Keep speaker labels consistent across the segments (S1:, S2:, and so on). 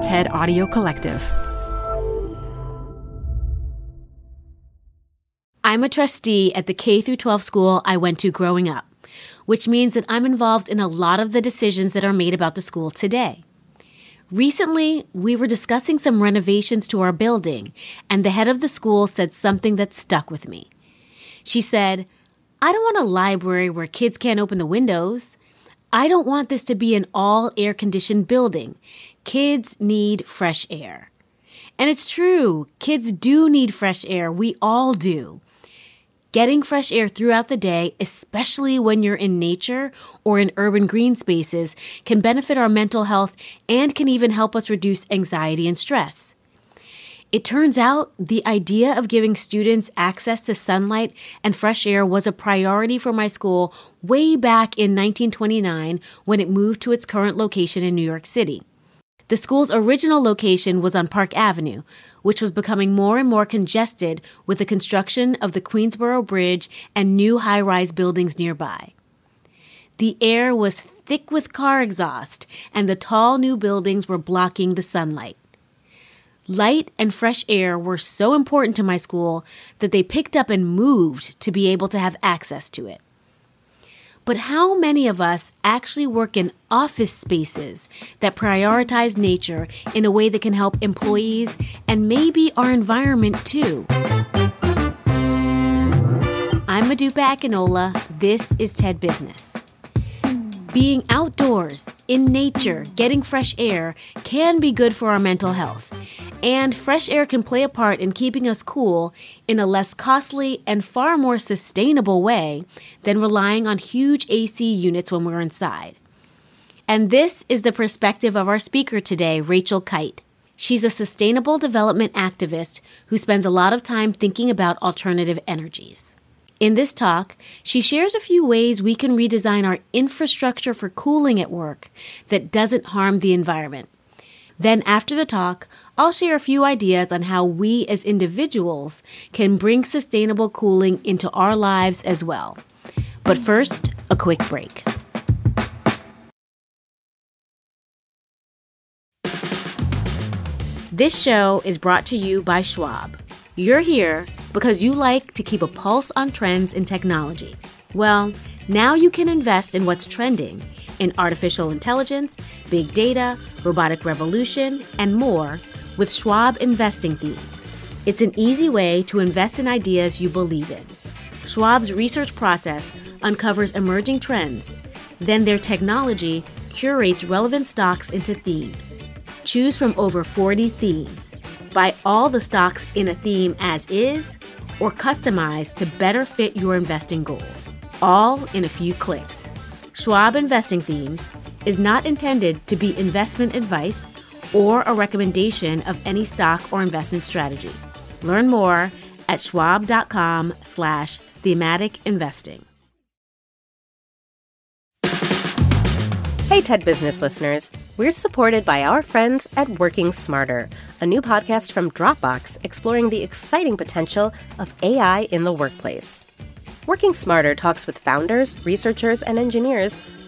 S1: TED Audio Collective.
S2: I'm a trustee at the K 12 school I went to growing up, which means that I'm involved in a lot of the decisions that are made about the school today. Recently, we were discussing some renovations to our building, and the head of the school said something that stuck with me. She said, I don't want a library where kids can't open the windows. I don't want this to be an all air conditioned building. Kids need fresh air. And it's true, kids do need fresh air. We all do. Getting fresh air throughout the day, especially when you're in nature or in urban green spaces, can benefit our mental health and can even help us reduce anxiety and stress. It turns out the idea of giving students access to sunlight and fresh air was a priority for my school way back in 1929 when it moved to its current location in New York City. The school's original location was on Park Avenue, which was becoming more and more congested with the construction of the Queensboro Bridge and new high rise buildings nearby. The air was thick with car exhaust, and the tall new buildings were blocking the sunlight. Light and fresh air were so important to my school that they picked up and moved to be able to have access to it. But how many of us actually work in office spaces that prioritize nature in a way that can help employees and maybe our environment too? I'm Modupe Akinola. This is TED Business. Being outdoors, in nature, getting fresh air can be good for our mental health. And fresh air can play a part in keeping us cool in a less costly and far more sustainable way than relying on huge AC units when we're inside. And this is the perspective of our speaker today, Rachel Kyte. She's a sustainable development activist who spends a lot of time thinking about alternative energies. In this talk, she shares a few ways we can redesign our infrastructure for cooling at work that doesn't harm the environment. Then, after the talk, I'll share a few ideas on how we as individuals can bring sustainable cooling into our lives as well. But first, a quick break. This show is brought to you by Schwab. You're here because you like to keep a pulse on trends in technology. Well, now you can invest in what's trending in artificial intelligence, big data, robotic revolution, and more with Schwab investing themes. It's an easy way to invest in ideas you believe in. Schwab's research process uncovers emerging trends, then their technology curates relevant stocks into themes. Choose from over 40 themes. Buy all the stocks in a theme as is or customize to better fit your investing goals, all in a few clicks. Schwab Investing Themes is not intended to be investment advice or a recommendation of any stock or investment strategy. Learn more at schwab.com slash thematic investing.
S3: Hey, TED Business listeners. We're supported by our friends at Working Smarter, a new podcast from Dropbox exploring the exciting potential of AI in the workplace. Working Smarter talks with founders, researchers, and engineers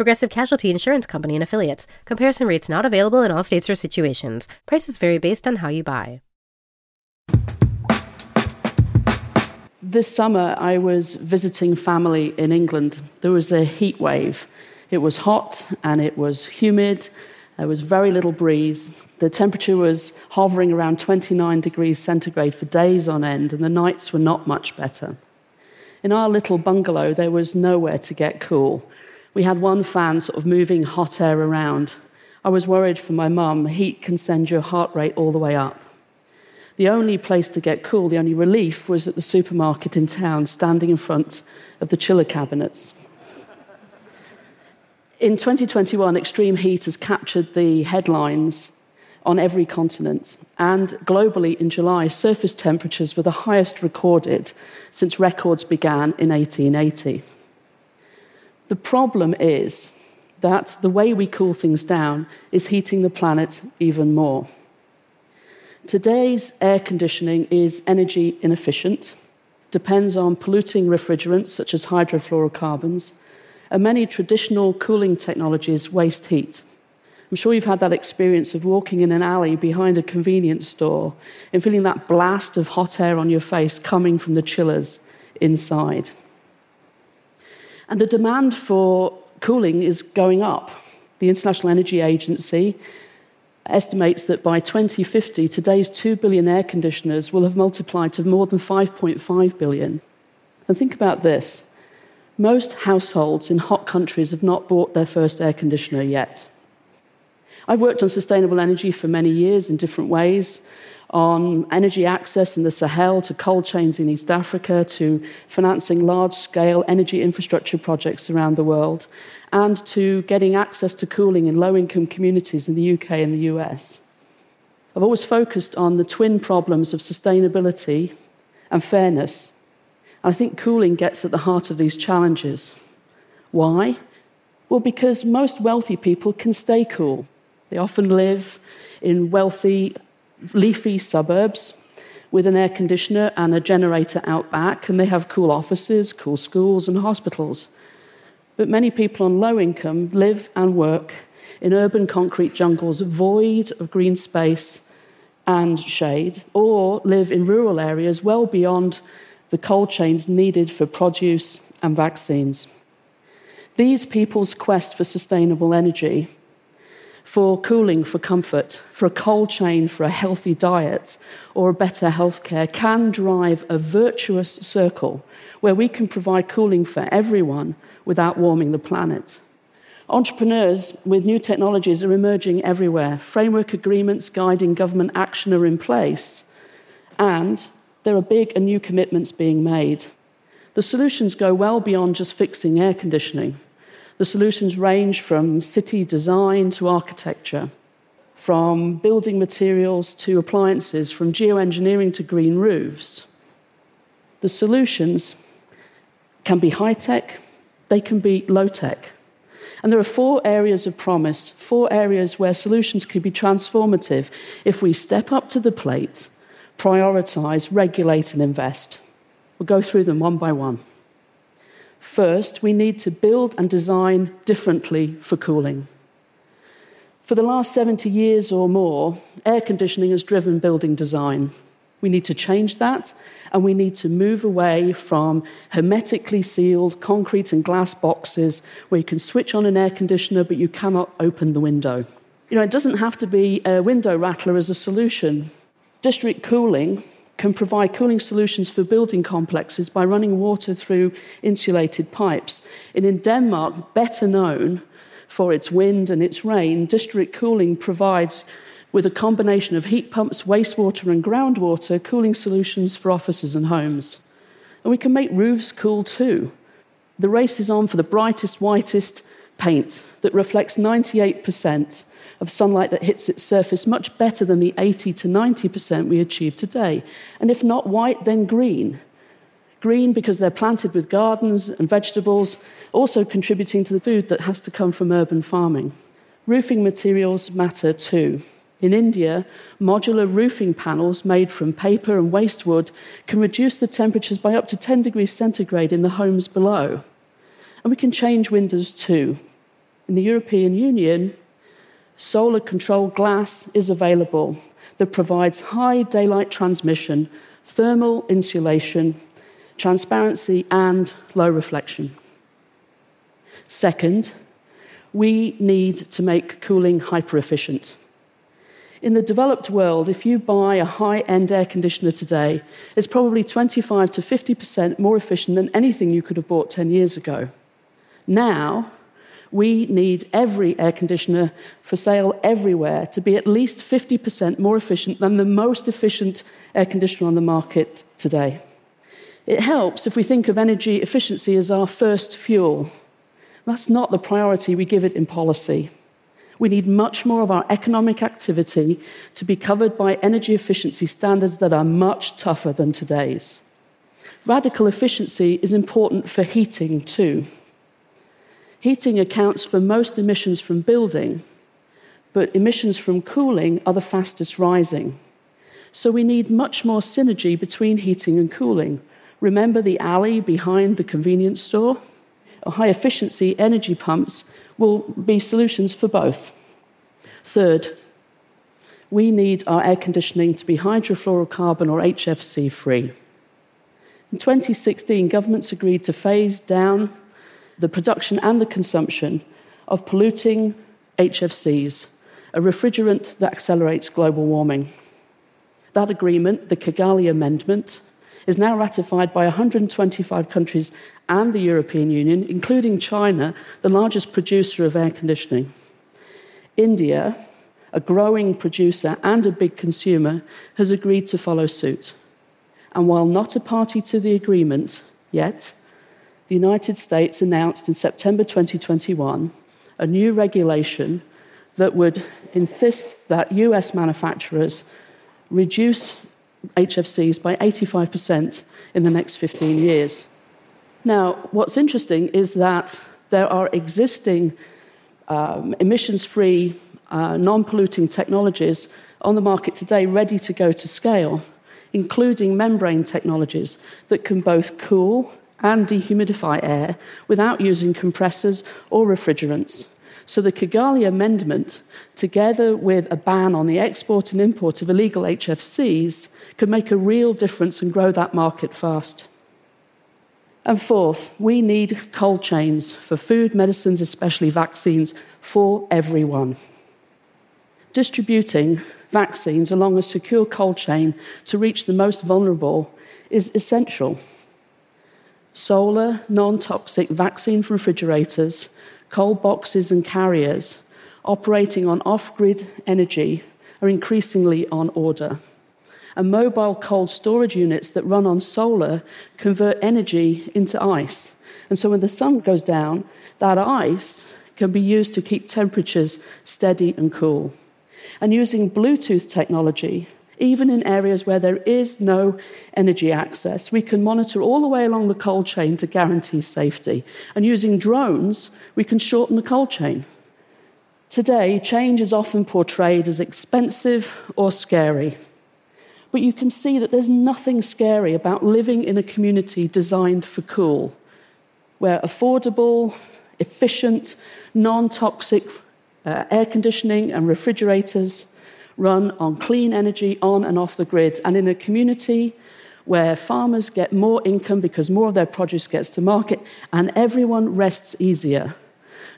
S3: Progressive Casualty Insurance Company and Affiliates. Comparison rates not available in all states or situations. Prices vary based on how you buy.
S4: This summer, I was visiting family in England. There was a heat wave. It was hot and it was humid there was very little breeze. The temperature was hovering around 29 degrees centigrade for days on end, and the nights were not much better. In our little bungalow, there was nowhere to get cool. We had one fan sort of moving hot air around. I was worried for my mum. Heat can send your heart rate all the way up. The only place to get cool, the only relief, was at the supermarket in town, standing in front of the chiller cabinets. In 2021, extreme heat has captured the headlines on every continent. And globally, in July, surface temperatures were the highest recorded since records began in 1880. The problem is that the way we cool things down is heating the planet even more. Today's air conditioning is energy inefficient, depends on polluting refrigerants such as hydrofluorocarbons, and many traditional cooling technologies waste heat. I'm sure you've had that experience of walking in an alley behind a convenience store and feeling that blast of hot air on your face coming from the chillers inside. And the demand for cooling is going up. The International Energy Agency estimates that by 2050, today's 2 billion air conditioners will have multiplied to more than 5.5 billion. And think about this most households in hot countries have not bought their first air conditioner yet. I've worked on sustainable energy for many years in different ways on energy access in the Sahel to cold chains in East Africa to financing large scale energy infrastructure projects around the world and to getting access to cooling in low income communities in the UK and the US. I've always focused on the twin problems of sustainability and fairness. I think cooling gets at the heart of these challenges. Why? Well, because most wealthy people can stay cool. They often live in wealthy, leafy suburbs with an air conditioner and a generator out back, and they have cool offices, cool schools, and hospitals. But many people on low income live and work in urban concrete jungles void of green space and shade, or live in rural areas well beyond the cold chains needed for produce and vaccines. These people's quest for sustainable energy, for cooling, for comfort, for a cold chain, for a healthy diet, or a better healthcare can drive a virtuous circle where we can provide cooling for everyone without warming the planet. Entrepreneurs with new technologies are emerging everywhere. Framework agreements guiding government action are in place. And there are big and new commitments being made. The solutions go well beyond just fixing air conditioning. The solutions range from city design to architecture, from building materials to appliances, from geoengineering to green roofs. The solutions can be high tech, they can be low tech. And there are four areas of promise, four areas where solutions could be transformative if we step up to the plate, prioritize, regulate, and invest. We'll go through them one by one. First, we need to build and design differently for cooling. For the last 70 years or more, air conditioning has driven building design. We need to change that, and we need to move away from hermetically sealed concrete and glass boxes where you can switch on an air conditioner but you cannot open the window. You know, it doesn't have to be a window rattler as a solution. District cooling can provide cooling solutions for building complexes by running water through insulated pipes. And in Denmark, better known for its wind and its rain, district cooling provides with a combination of heat pumps, wastewater, and groundwater, cooling solutions for offices and homes. And we can make roofs cool too. The race is on for the brightest, whitest paint that reflects 98% of sunlight that hits its surface, much better than the 80 to 90% we achieve today. And if not white, then green. Green because they're planted with gardens and vegetables, also contributing to the food that has to come from urban farming. Roofing materials matter too. In India, modular roofing panels made from paper and waste wood can reduce the temperatures by up to 10 degrees centigrade in the homes below. And we can change windows too. In the European Union, solar controlled glass is available that provides high daylight transmission, thermal insulation, transparency, and low reflection. Second, we need to make cooling hyper efficient. In the developed world, if you buy a high end air conditioner today, it's probably 25 to 50% more efficient than anything you could have bought 10 years ago. Now, we need every air conditioner for sale everywhere to be at least 50% more efficient than the most efficient air conditioner on the market today. It helps if we think of energy efficiency as our first fuel. That's not the priority we give it in policy. We need much more of our economic activity to be covered by energy efficiency standards that are much tougher than today's. Radical efficiency is important for heating too. Heating accounts for most emissions from building, but emissions from cooling are the fastest rising. So we need much more synergy between heating and cooling. Remember the alley behind the convenience store? High efficiency energy pumps will be solutions for both. Third, we need our air conditioning to be hydrofluorocarbon or HFC free. In 2016, governments agreed to phase down the production and the consumption of polluting HFCs, a refrigerant that accelerates global warming. That agreement, the Kigali Amendment, is now ratified by 125 countries and the European Union, including China, the largest producer of air conditioning. India, a growing producer and a big consumer, has agreed to follow suit. And while not a party to the agreement yet, the United States announced in September 2021 a new regulation that would insist that US manufacturers reduce HFCs by 85% in the next 15 years. Now, what's interesting is that there are existing um, emissions free, uh, non polluting technologies on the market today ready to go to scale, including membrane technologies that can both cool and dehumidify air without using compressors or refrigerants. So the Kigali Amendment, together with a ban on the export and import of illegal HFCs, could make a real difference and grow that market fast. And fourth, we need cold chains for food, medicines, especially vaccines, for everyone. Distributing vaccines along a secure cold chain to reach the most vulnerable is essential. Solar, non toxic vaccine refrigerators, cold boxes, and carriers operating on off grid energy are increasingly on order and mobile cold storage units that run on solar convert energy into ice. And so when the sun goes down, that ice can be used to keep temperatures steady and cool. And using Bluetooth technology, even in areas where there is no energy access, we can monitor all the way along the cold chain to guarantee safety. And using drones, we can shorten the cold chain. Today, change is often portrayed as expensive or scary. But you can see that there's nothing scary about living in a community designed for cool, where affordable, efficient, non toxic uh, air conditioning and refrigerators run on clean energy on and off the grid, and in a community where farmers get more income because more of their produce gets to market, and everyone rests easier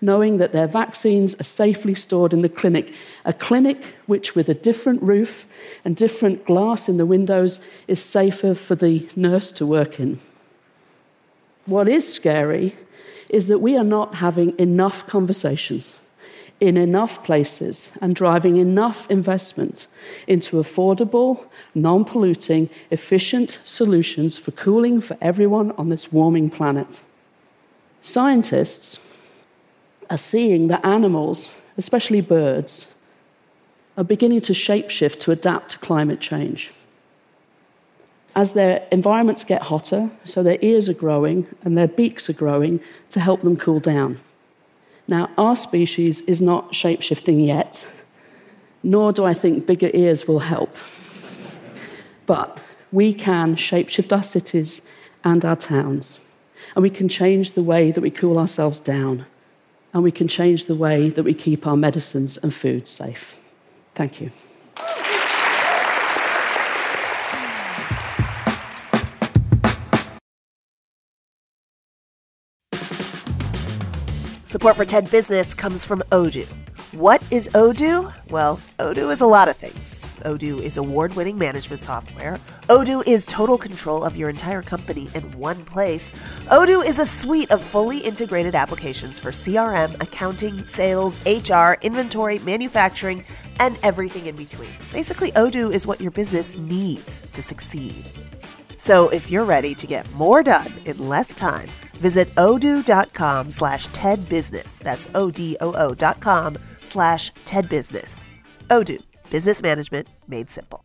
S4: knowing that their vaccines are safely stored in the clinic. A clinic which, with a different roof and different glass in the windows, is safer for the nurse to work in. What is scary is that we are not having enough conversations in enough places and driving enough investment into affordable, non polluting, efficient solutions for cooling for everyone on this warming planet. Scientists are seeing that animals, especially birds, are beginning to shapeshift to adapt to climate change. As their environments get hotter, so their ears are growing and their beaks are growing to help them cool down. Now, our species is not shapeshifting yet, nor do I think bigger ears will help. But we can shapeshift our cities and our towns, and we can change the way that we cool ourselves down and we can change the way that we keep our medicines and food safe. Thank you.
S1: Support for TED Business comes from Odoo. What is Odoo? Well, Odoo is a lot of things. Odoo is award winning management software. Odoo is total control of your entire company in one place. Odoo is a suite of fully integrated applications for CRM, accounting, sales, HR, inventory, manufacturing, and everything in between. Basically, Odoo is what your business needs to succeed. So if you're ready to get more done in less time, visit odoo.com slash tedbusiness. That's O-D-O-O dot com slash tedbusiness. Odoo Business management made simple.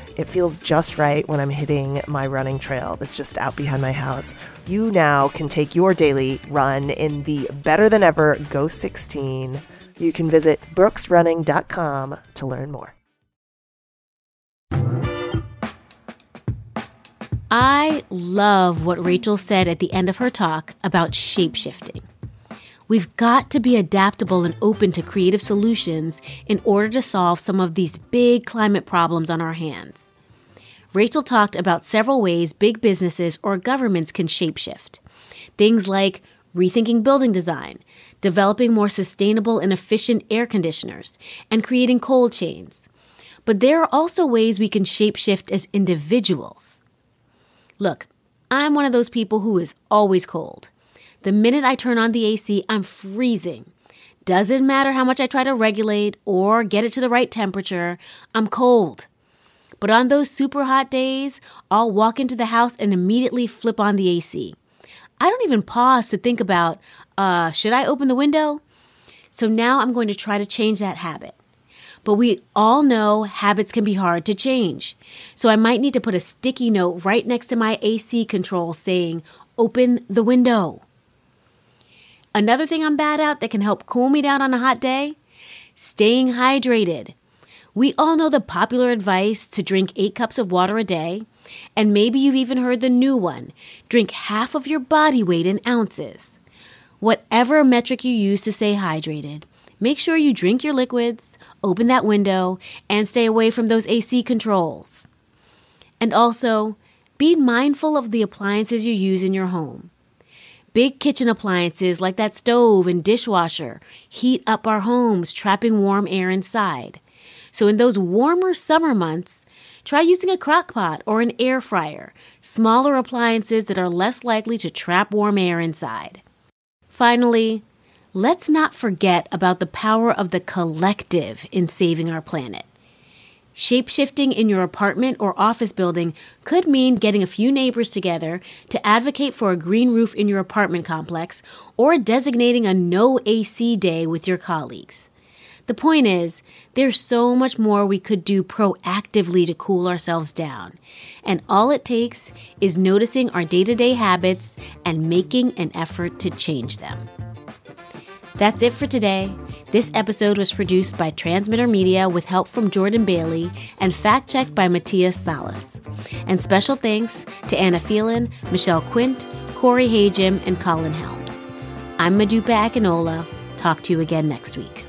S1: it feels just right when I'm hitting my running trail that's just out behind my house. You now can take your daily run in the better than ever Ghost 16. You can visit brooksrunning.com to learn more.
S2: I love what Rachel said at the end of her talk about shapeshifting. We've got to be adaptable and open to creative solutions in order to solve some of these big climate problems on our hands. Rachel talked about several ways big businesses or governments can shapeshift. Things like rethinking building design, developing more sustainable and efficient air conditioners, and creating cold chains. But there are also ways we can shapeshift as individuals. Look, I'm one of those people who is always cold. The minute I turn on the AC, I'm freezing. Doesn't matter how much I try to regulate or get it to the right temperature, I'm cold. But on those super hot days, I'll walk into the house and immediately flip on the AC. I don't even pause to think about, uh, should I open the window? So now I'm going to try to change that habit. But we all know habits can be hard to change. So I might need to put a sticky note right next to my AC control saying, open the window. Another thing I'm bad at that can help cool me down on a hot day? Staying hydrated. We all know the popular advice to drink eight cups of water a day, and maybe you've even heard the new one drink half of your body weight in ounces. Whatever metric you use to stay hydrated, make sure you drink your liquids, open that window, and stay away from those AC controls. And also, be mindful of the appliances you use in your home. Big kitchen appliances like that stove and dishwasher heat up our homes, trapping warm air inside. So, in those warmer summer months, try using a crock pot or an air fryer, smaller appliances that are less likely to trap warm air inside. Finally, let's not forget about the power of the collective in saving our planet. Shapeshifting in your apartment or office building could mean getting a few neighbors together to advocate for a green roof in your apartment complex or designating a no AC day with your colleagues. The point is, there's so much more we could do proactively to cool ourselves down. And all it takes is noticing our day to day habits and making an effort to change them. That's it for today. This episode was produced by Transmitter Media with help from Jordan Bailey and fact checked by Matthias Salas. And special thanks to Anna Phelan, Michelle Quint, Corey Hajim, and Colin Helms. I'm Modupe Akinola. Talk to you again next week.